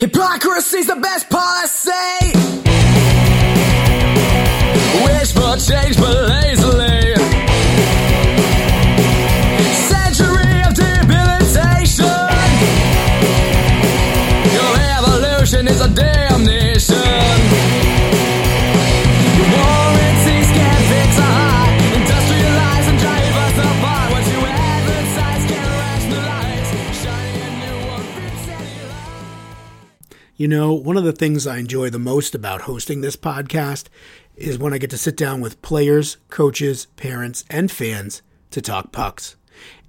Hypocrisy's the best policy. Wish for change, but lazily. You know, one of the things I enjoy the most about hosting this podcast is when I get to sit down with players, coaches, parents, and fans to talk pucks.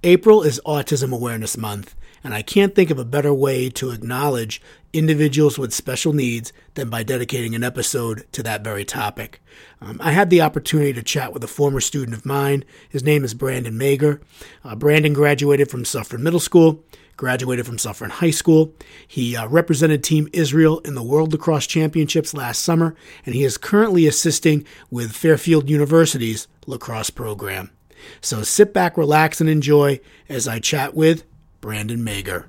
April is Autism Awareness Month, and I can't think of a better way to acknowledge individuals with special needs than by dedicating an episode to that very topic. Um, I had the opportunity to chat with a former student of mine. His name is Brandon Mager. Uh, Brandon graduated from Suffern Middle School graduated from Suffern High School. He uh, represented Team Israel in the World Lacrosse Championships last summer, and he is currently assisting with Fairfield University's lacrosse program. So sit back, relax, and enjoy as I chat with Brandon Mager.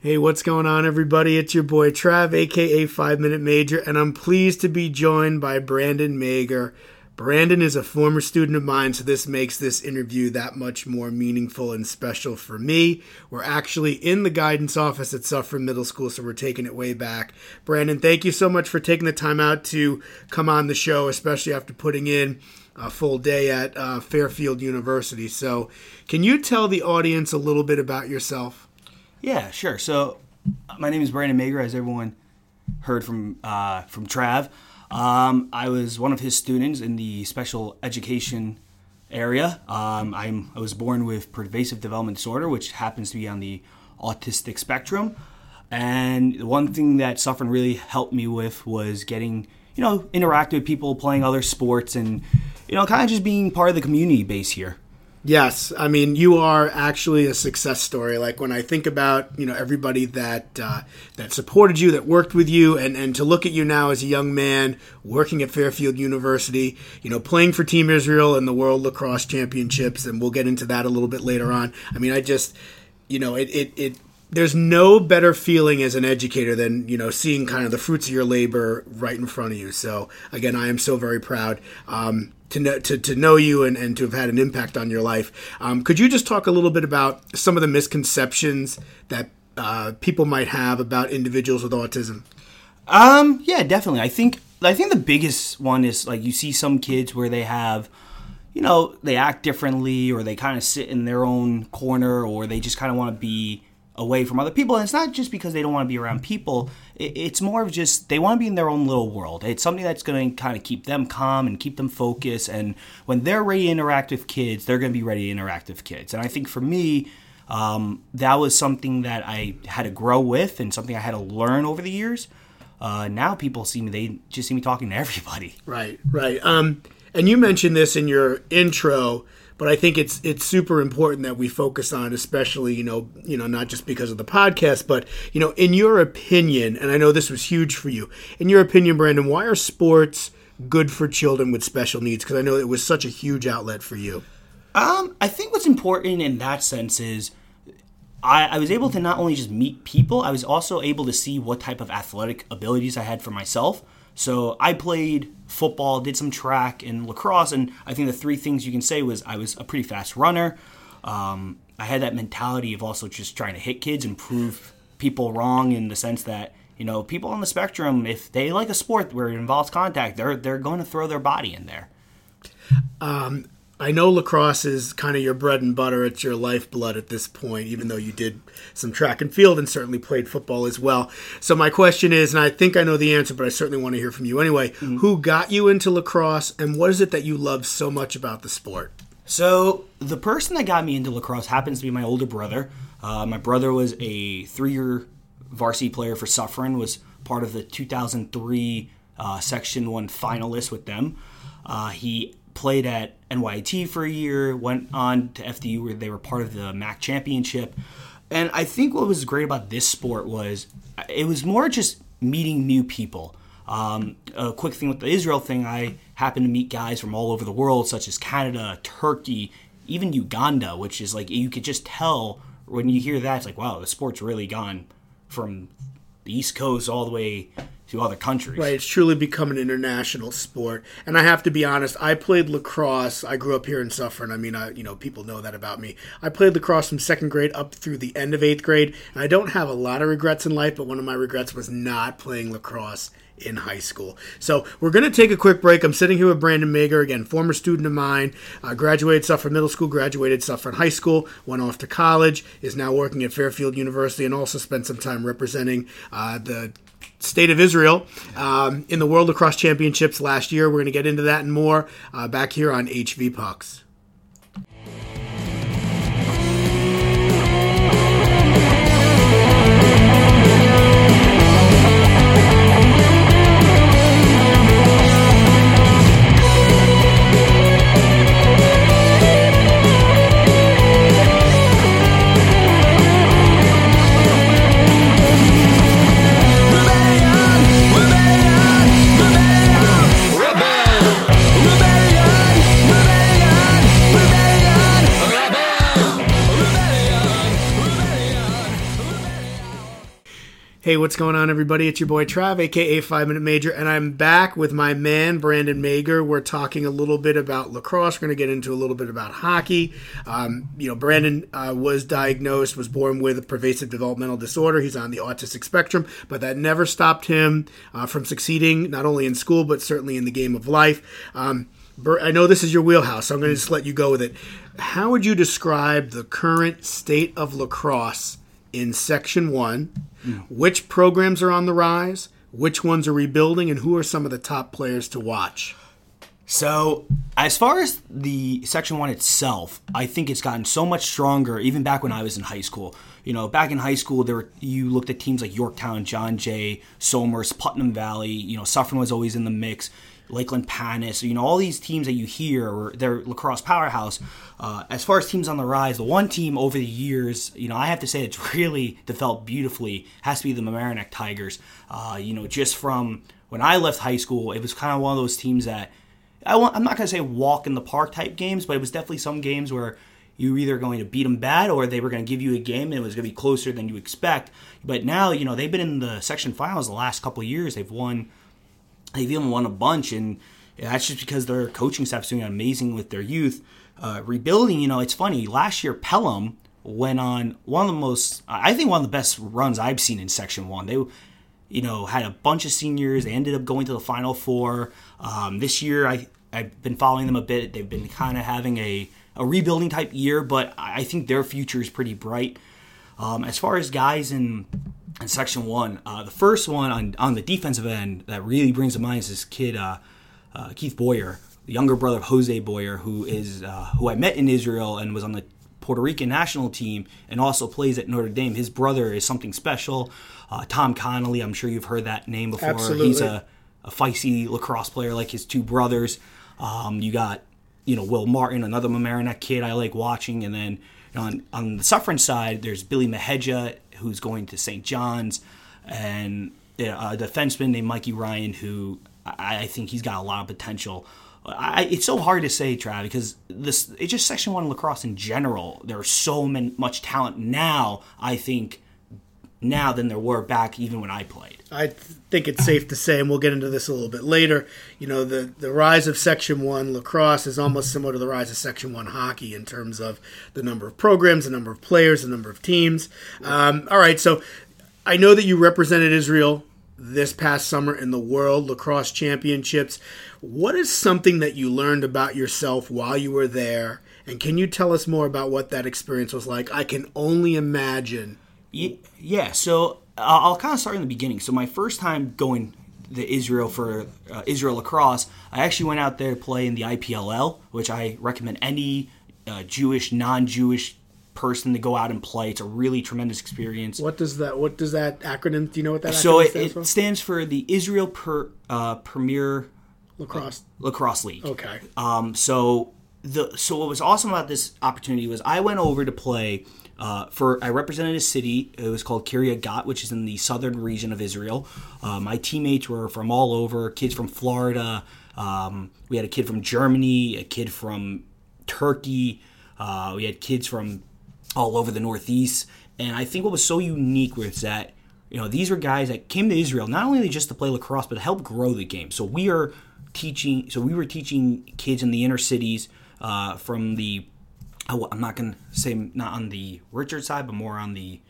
Hey, what's going on, everybody? It's your boy Trav, aka Five Minute Major, and I'm pleased to be joined by Brandon Mager. Brandon is a former student of mine, so this makes this interview that much more meaningful and special for me. We're actually in the guidance office at Suffern Middle School, so we're taking it way back. Brandon, thank you so much for taking the time out to come on the show, especially after putting in a full day at uh, Fairfield University. So, can you tell the audience a little bit about yourself? Yeah, sure. So, my name is Brandon Mager, as everyone heard from uh, from Trav. Um, I was one of his students in the special education area. Um, I'm I was born with pervasive development disorder, which happens to be on the autistic spectrum. And one thing that Suffern really helped me with was getting you know interact with people, playing other sports, and you know kind of just being part of the community base here. Yes, I mean you are actually a success story. Like when I think about you know everybody that uh, that supported you, that worked with you, and and to look at you now as a young man working at Fairfield University, you know playing for Team Israel in the World Lacrosse Championships, and we'll get into that a little bit later on. I mean, I just you know it it. it there's no better feeling as an educator than you know seeing kind of the fruits of your labor right in front of you. So again, I am so very proud. Um, to know to, to know you and, and to have had an impact on your life. Um, could you just talk a little bit about some of the misconceptions that uh, people might have about individuals with autism? Um, yeah, definitely. I think I think the biggest one is like you see some kids where they have, you know, they act differently or they kind of sit in their own corner or they just kind of want to be away from other people. And it's not just because they don't want to be around people. It's more of just they want to be in their own little world. It's something that's going to kind of keep them calm and keep them focused. And when they're ready to interact with kids, they're going to be ready to interact with kids. And I think for me, um, that was something that I had to grow with and something I had to learn over the years. Uh, now people see me; they just see me talking to everybody. Right, right. Um, and you mentioned this in your intro but I think it's it's super important that we focus on, especially you know you know not just because of the podcast, but you know in your opinion, and I know this was huge for you. In your opinion, Brandon, why are sports good for children with special needs? Because I know it was such a huge outlet for you. Um, I think what's important in that sense is. I, I was able to not only just meet people, I was also able to see what type of athletic abilities I had for myself. So I played football, did some track and lacrosse, and I think the three things you can say was I was a pretty fast runner. Um, I had that mentality of also just trying to hit kids and prove people wrong in the sense that you know people on the spectrum, if they like a sport where it involves contact, they're they're going to throw their body in there. Um, I know lacrosse is kind of your bread and butter. It's your lifeblood at this point, even though you did some track and field and certainly played football as well. So, my question is, and I think I know the answer, but I certainly want to hear from you anyway mm-hmm. who got you into lacrosse and what is it that you love so much about the sport? So, the person that got me into lacrosse happens to be my older brother. Uh, my brother was a three year varsity player for Suffern, was part of the 2003 uh, Section 1 finalists with them. Uh, he played at NYIT for a year, went on to FDU where they were part of the MAC championship. And I think what was great about this sport was it was more just meeting new people. Um, a quick thing with the Israel thing, I happened to meet guys from all over the world, such as Canada, Turkey, even Uganda, which is like you could just tell when you hear that, it's like, wow, the sport's really gone from the East Coast all the way to other countries. Right, it's truly become an international sport. And I have to be honest, I played lacrosse. I grew up here in Suffern. I mean, I, you know, people know that about me. I played lacrosse from second grade up through the end of eighth grade, and I don't have a lot of regrets in life. But one of my regrets was not playing lacrosse in high school. So we're going to take a quick break. I'm sitting here with Brandon Mager, again, former student of mine, uh, graduated Suffern Middle School, graduated Suffern High School, went off to college, is now working at Fairfield University, and also spent some time representing uh, the state of Israel um, in the World Lacrosse Championships last year. We're going to get into that and more uh, back here on HV Pucks. Hey, what's going on, everybody? It's your boy Trav, aka Five Minute Major, and I'm back with my man Brandon Mager. We're talking a little bit about lacrosse. We're going to get into a little bit about hockey. Um, you know, Brandon uh, was diagnosed, was born with a pervasive developmental disorder. He's on the autistic spectrum, but that never stopped him uh, from succeeding not only in school but certainly in the game of life. Um, I know this is your wheelhouse, so I'm going to just let you go with it. How would you describe the current state of lacrosse in Section 1? Which programs are on the rise? Which ones are rebuilding? And who are some of the top players to watch? So, as far as the Section 1 itself, I think it's gotten so much stronger even back when I was in high school. You know, back in high school, there were, you looked at teams like Yorktown, John Jay, Somers, Putnam Valley, you know, Suffern was always in the mix, Lakeland Panas, you know, all these teams that you hear, their lacrosse powerhouse. Uh, as far as teams on the rise, the one team over the years, you know, I have to say it's really developed beautifully has to be the Mamaroneck Tigers. Uh, you know, just from when I left high school, it was kind of one of those teams that I want, I'm not going to say walk in the park type games, but it was definitely some games where you were either going to beat them bad or they were going to give you a game and it was going to be closer than you expect. But now, you know, they've been in the section finals the last couple years. They've won, they've even won a bunch, and that's just because their coaching staff's doing amazing with their youth. Uh, rebuilding, you know, it's funny. Last year, Pelham went on one of the most, I think, one of the best runs I've seen in Section One. They you know, had a bunch of seniors. They ended up going to the Final Four. Um, this year, I, I've been following them a bit. They've been kind of having a, a rebuilding type year, but I I think their future is pretty bright. Um, as far as guys in, in Section 1, uh, the first one on, on the defensive end that really brings to mind is this kid, uh, uh, Keith Boyer, the younger brother of Jose Boyer, who is uh, who I met in Israel and was on the Puerto Rican national team and also plays at Notre Dame. His brother is something special. Uh, Tom Connolly, I'm sure you've heard that name before. Absolutely. He's a, a feisty lacrosse player like his two brothers. Um, you got, you know, Will Martin, another Mamaroneck kid I like watching. And then on, on the Suffern side, there's Billy Meheja, who's going to St. John's, and a defenseman named Mikey Ryan, who I, think he's got a lot of potential. I, it's so hard to say, Trav, because this it's just Section One lacrosse in general. There's so many, much talent now. I think now than there were back even when I played. I th- think it's safe to say, and we'll get into this a little bit later. You know, the the rise of Section One lacrosse is almost similar to the rise of Section One hockey in terms of the number of programs, the number of players, the number of teams. Um, all right, so I know that you represented Israel this past summer in the World Lacrosse Championships. What is something that you learned about yourself while you were there? And can you tell us more about what that experience was like? I can only imagine. Ye- Yeah, so I'll, I'll kind of start in the beginning. So my first time going to Israel for uh, Israel lacrosse, I actually went out there to play in the IPLL, which I recommend any uh, Jewish, non-Jewish person to go out and play. It's a really tremendous experience. What does that? What does that acronym? Do you know what that So acronym it, stands it for? stands for the Israel per, uh, Premier Lacrosse. Lacrosse League. Okay. Um, so the so what was awesome about this opportunity was I went over to play uh, for I represented a city. It was called Kiryat which is in the southern region of Israel. Uh, my teammates were from all over. Kids from Florida. Um, we had a kid from Germany. A kid from Turkey. Uh, we had kids from all over the Northeast. And I think what was so unique was that You know, these were guys that came to Israel not only just to play lacrosse, but to help grow the game. So we are teaching. So we were teaching kids in the inner cities uh, from the. oh, I'm not going to say not on the Richard side, but more on the,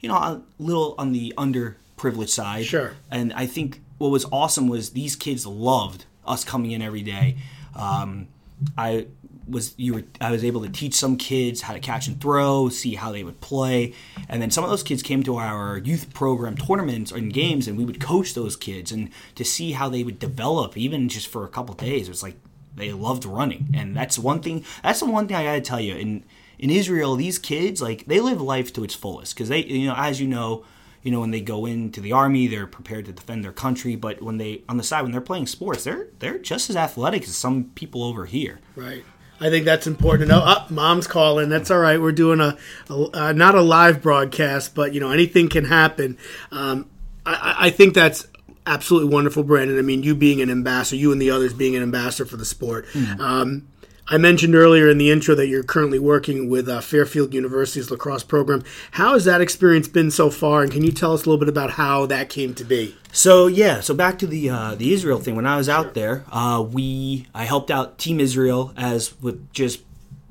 you know, a little on the underprivileged side. Sure. And I think what was awesome was these kids loved us coming in every day. Um, I was you were I was able to teach some kids how to catch and throw, see how they would play, and then some of those kids came to our youth program tournaments and games, and we would coach those kids and to see how they would develop, even just for a couple days. It was like they loved running, and that's one thing. That's the one thing I got to tell you. In in Israel, these kids like they live life to its fullest because they, you know, as you know, you know when they go into the army, they're prepared to defend their country. But when they on the side when they're playing sports, they're they're just as athletic as some people over here. Right. I think that's important to know. Oh, mom's calling. That's all right. We're doing a, a uh, not a live broadcast, but you know anything can happen. Um, I- I, I think that's absolutely wonderful, Brandon. I mean, you being an ambassador, you and the others being an ambassador for the sport. Um, I mentioned earlier in the intro that you're currently working with uh, Fairfield University's lacrosse program. How has that experience been so far? And can you tell us a little bit about how that came to be? So yeah, so back to the uh, the Israel thing. When I was out there, uh, we I helped out Team Israel as with just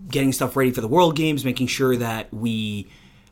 getting stuff ready for the World Games, making sure that we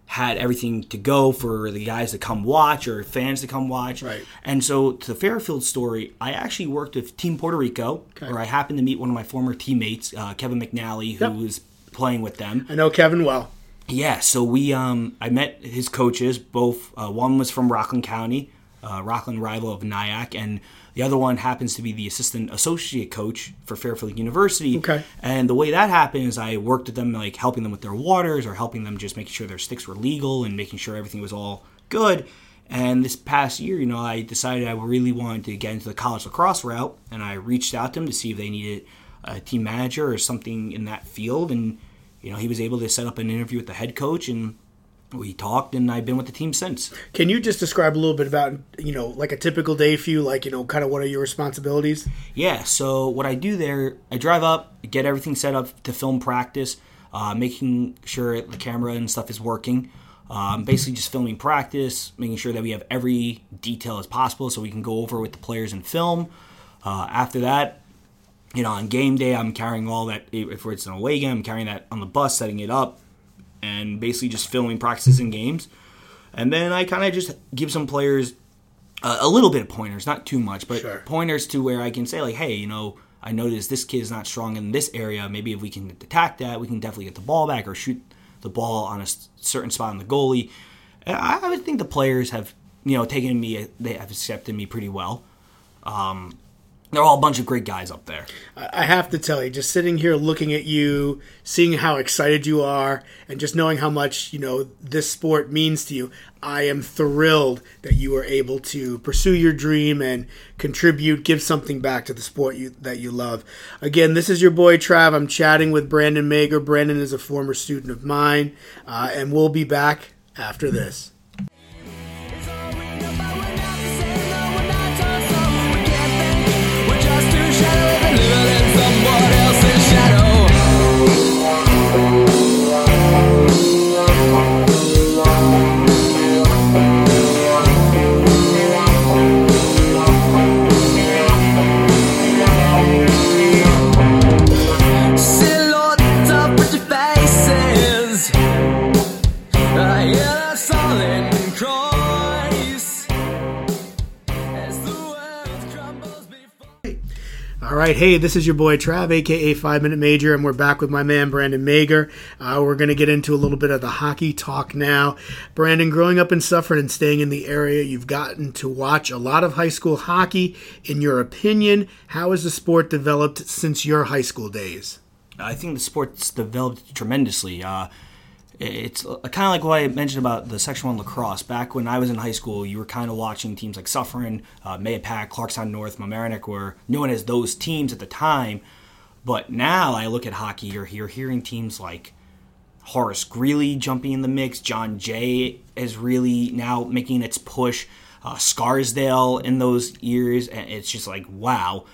had everything to go for the guys to come watch or fans to come watch. Right. And so to the Fairfield story, I actually worked with Team Puerto Rico, where I happened to meet one of my former teammates, uh, Kevin McNally, who Yep. was playing with them. I know Kevin well. Yeah, so we um I met his coaches. Both uh, one was from Rockland County, uh, Rockland rival of Nyack, and the other one happens to be the assistant associate coach for Fairfield University. Okay. And the way that happened is I worked with them, like helping them with their waters or helping them just making sure their sticks were legal and making sure everything was all good. And this past year, you know, I decided I really wanted to get into the college lacrosse route, and I reached out to them to see if they needed a team manager or something in that field, and you know, he was able to set up an interview with the head coach, and we talked, and I've been with the team since. Can you just describe a little bit about, you know, like a typical day for you, like, you know, kind of what are your responsibilities? Yeah, so what I do there, I drive up, get everything set up to film practice, uh, making sure the camera and stuff is working. Um, basically, just filming practice, making sure that we have every detail as possible so we can go over with the players in film. Uh, after that, you know, on game day, I'm carrying all that. If it's an away game, I'm carrying that on the bus, setting it up, and basically just filming practices and games. And then I kind of just give some players a, a little bit of pointers, not too much, but Sure. pointers to where I can say like, hey, you know, I noticed this kid is not strong in this area. Maybe if we can attack that, we can definitely get the ball back or shoot the ball on a certain spot on the goalie. I, I would think the players have, you know, taken me, they have accepted me pretty well. Um, they're all a bunch of great guys up there. I have to tell you, just sitting here looking at you, seeing how excited you are, and just knowing how much, you know, this sport means to you, I am thrilled that you are able to pursue your dream and contribute, give something back to the sport you, that you love. Again, this is your boy Trav. I'm chatting with Brandon Mager. Brandon is a former student of mine, uh, and we'll be back after this. Hey, this is your boy Trav, aka Five Minute Major, and we're back with my man Brandon Mager. Uh, we're going to get into a little bit of the hockey talk now. Brandon, growing up in Suffern and staying in the area, you've gotten to watch a lot of high school hockey. In your opinion, how has the sport developed since your high school days? I think the sport's developed tremendously. Uh, it's kind of like what I mentioned about the Section 1 lacrosse. Back when I was in high school, you were kind of watching teams like Suffern, uh, Mahopac, Clarkstown North, Mamaroneck were known as those teams at the time. But now I look at hockey, you're, you're hearing teams like Horace Greeley jumping in the mix. John Jay is really now making its push. Uh, Scarsdale in those years, and it's just like wow.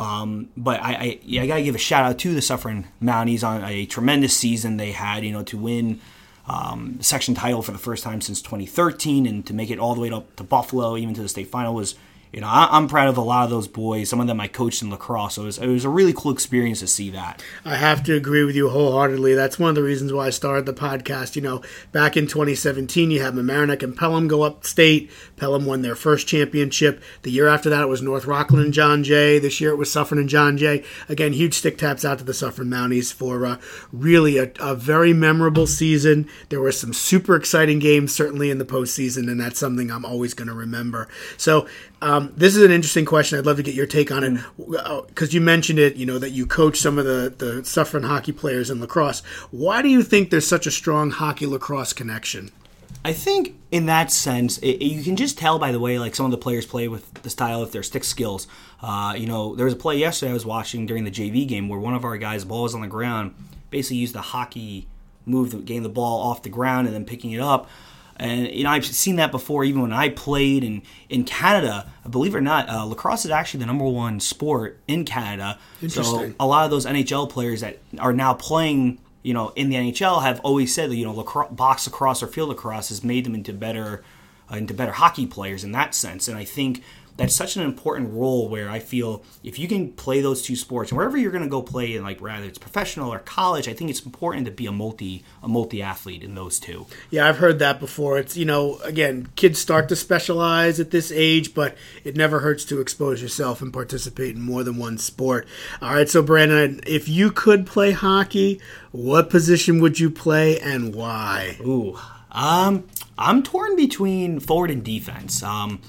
Um, but I, I, yeah, I gotta give a shout out to the Suffern Mounties on a tremendous season they had. You know, to win um, section title for the first time since 2013, and to make it all the way up to Buffalo, even to the state final, was you know I, I'm proud of a lot of those boys. Some of them I coached in lacrosse, so it was, it was a really cool experience to see that. I have to agree with you wholeheartedly. That's one of the reasons why I started the podcast. You know, back in 2017, you had Mamaroneck and Pelham go upstate. Pelham won their first championship. The year after that, it was North Rockland and John Jay. This year, it was Suffern and John Jay. Again, huge stick taps out to the Suffern Mounties for uh, really a, a very memorable season. There were some super exciting games, certainly in the postseason, and that's something I'm always going to remember. So, um, this is an interesting question. I'd love to get your take on it because you mentioned it. You know that you coach some of the the Suffern hockey players in lacrosse. Why do you think there's such a strong hockey lacrosse connection? I think in that sense, it, it- you can just tell by the way like some of the players play with the style of their stick skills. Uh, you know, there was a play yesterday I was watching during the JV game where one of our guys' ball was on the ground, basically used the hockey move to gain the ball off the ground and then picking it up. And you know, I've seen that before, even when I played in in Canada. Believe it or not, uh, lacrosse is actually the number one sport in Canada. So a lot of those NHL players that are now playing, you know, in the NHL have always said that you know lacrosse, box lacrosse or field lacrosse has made them into better Uh, into better hockey players in that sense. And I think that's such an important role where I feel if you can play those two sports and wherever you're going to go play in, like whether it's professional or college, I think it's important to be a multi a multi athlete in those two. Yeah, I've heard that before. It's you know, again, kids start to specialize at this age, but it never hurts to expose yourself and participate in more than one sport. All right, so Brandon, if you could play hockey, what position would you play and why? Ooh, um, I'm torn between forward and defense. Um,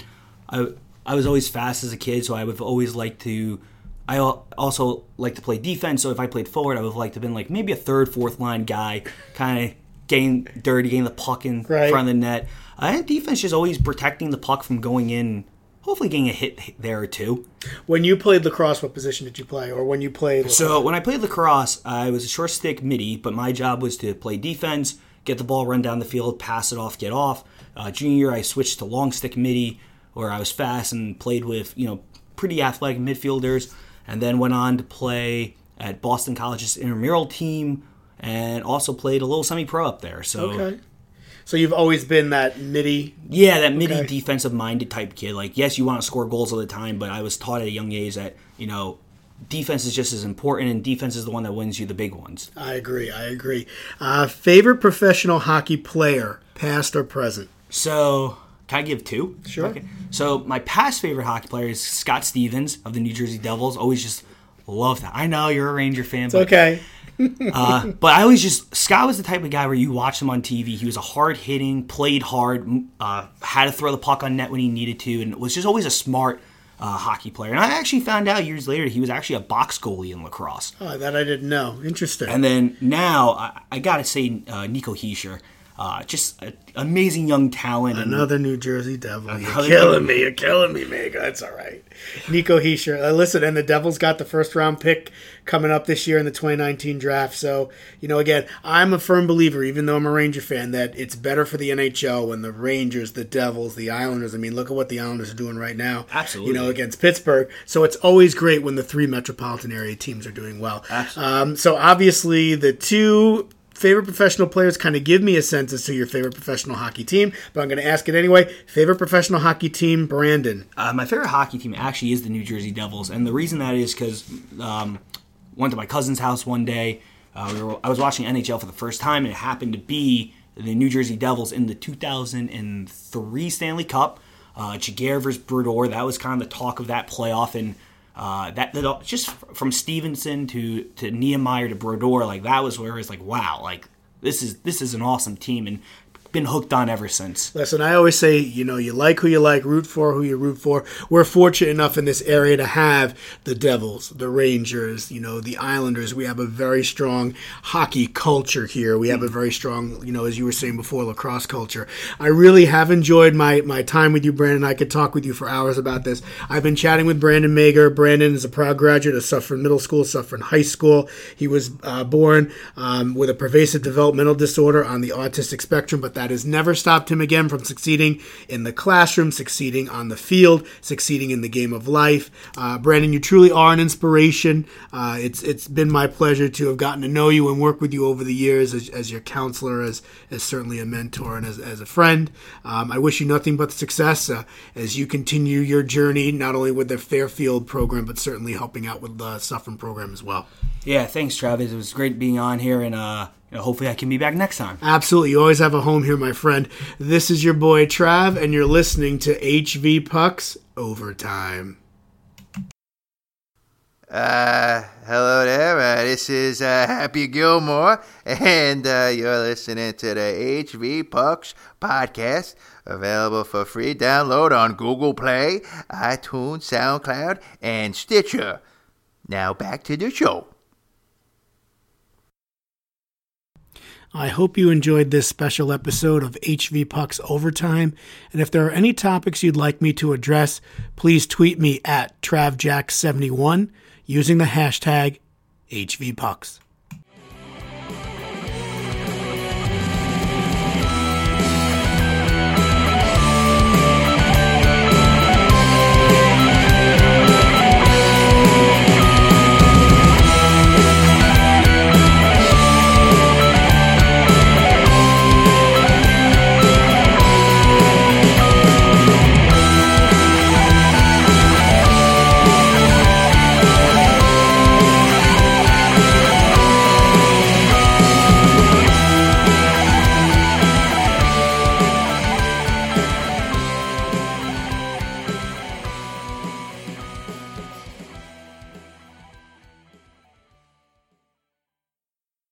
I I was always fast as a kid, so I would always like to. I also like to play defense, so if I played forward, I would have liked to have been like maybe a third, fourth line guy, kind of getting dirty, getting the puck in Right. front of the net. I defense is always protecting the puck from going in, hopefully getting a hit there or two. When you played lacrosse, what position did you play, or when you played? So when I played lacrosse, I was a short stick midi, but my job was to play defense, get the ball, run down the field, pass it off, get off. Uh, junior year, I switched to long stick midi, where I was fast and played with you know pretty athletic midfielders, and then went on to play at Boston College's intramural team, and also played a little semi-pro up there. So okay. So you've always been that midi. yeah, that midi Okay. defensive minded type kid. Like, yes, you want to score goals all the time, but I was taught at a young age that you know defense is just as important, and defense is the one that wins you the big ones. I agree. I agree. Uh, favorite professional hockey player, past or present? So, can I give two? Sure. Okay. So, my past favorite hockey player is Scott Stevens of the New Jersey Devils. Always just love that. I know you're a Ranger fan, but, Okay. uh, but I always just Scott was the type of guy where you watch him on TV. He was a hard hitting, played hard, uh, had to throw the puck on net when he needed to, and was just always a smart uh, hockey player. And I actually found out years later he was actually a box goalie in lacrosse. Oh, that I didn't know. Interesting. And then now I, I gotta say uh, Nico Hischier, uh, just an amazing young talent. and- Another New Jersey Devil. You're killing me. You're killing me, Mager. That's all right. Nico Hischier. Uh, listen, and the Devils got the first round pick coming up this year in the 2019 draft. So, you know, again, I'm a firm believer, even though I'm a Ranger fan, that it's better for the NHL when the Rangers, the Devils, the Islanders. I mean, look at what the Islanders are doing right now. Absolutely. You know, against Pittsburgh. So it's always great when the three metropolitan area teams are doing well. Absolutely. Um, so obviously, the two favorite professional players kind of give me a sense as to your favorite professional hockey team, but I'm going to ask it anyway. Favorite professional hockey team, Brandon. Uh, my favorite hockey team actually is the New Jersey Devils, and the reason that is because um, went to my cousin's house one day. Uh, we were, I was watching NHL for the first time, and it happened to be the New Jersey Devils in the 2003 Stanley Cup. Uh, Giguere versus Brodeur, that was kind of the talk of that playoff, and uh, that, that just from Stevenson to to Niedermayer to Brodeur, like that was where it's like, wow, like this is this is an awesome team, and been hooked on ever since. Listen, I always say, you know, you like who you like, root for who you root for. We're fortunate enough in this area to have the Devils, the Rangers, you know, the Islanders. We have a very strong hockey culture here. We have a very strong, you know, as you were saying before, lacrosse culture. I really have enjoyed my, my time with you, Brandon. I could talk with you for hours about this. I've been chatting with Brandon Mager. Brandon is a proud graduate of Suffern Middle School, Suffern High School. He was uh, born um, with a pervasive developmental disorder on the autistic spectrum, but that has never stopped him again from succeeding in the classroom, succeeding on the field, succeeding in the game of life. Uh, Brandon, you truly are an inspiration. Uh, it's it's been my pleasure to have gotten to know you and work with you over the years as, as your counselor, as as certainly a mentor and as, as a friend. Um, I wish you nothing but success uh, as you continue your journey, not only with the Fairfield program, but certainly helping out with the Suffern program as well. Yeah, thanks, Travis. It was great being on here, and uh, you know, hopefully I can be back next time. Absolutely. You always have a home here, my friend. This is your boy Trav, and you're listening to HV Pucks Overtime. Uh, hello there. Uh, this is uh, Happy Gilmore, and uh, you're listening to the HV Pucks podcast, available for free download on Google Play, iTunes, SoundCloud, and Stitcher. Now back to the show. I hope you enjoyed this special episode of HV Pucks Overtime. And if there are any topics you'd like me to address, please tweet me at TravJack71 using the hashtag HVPucks.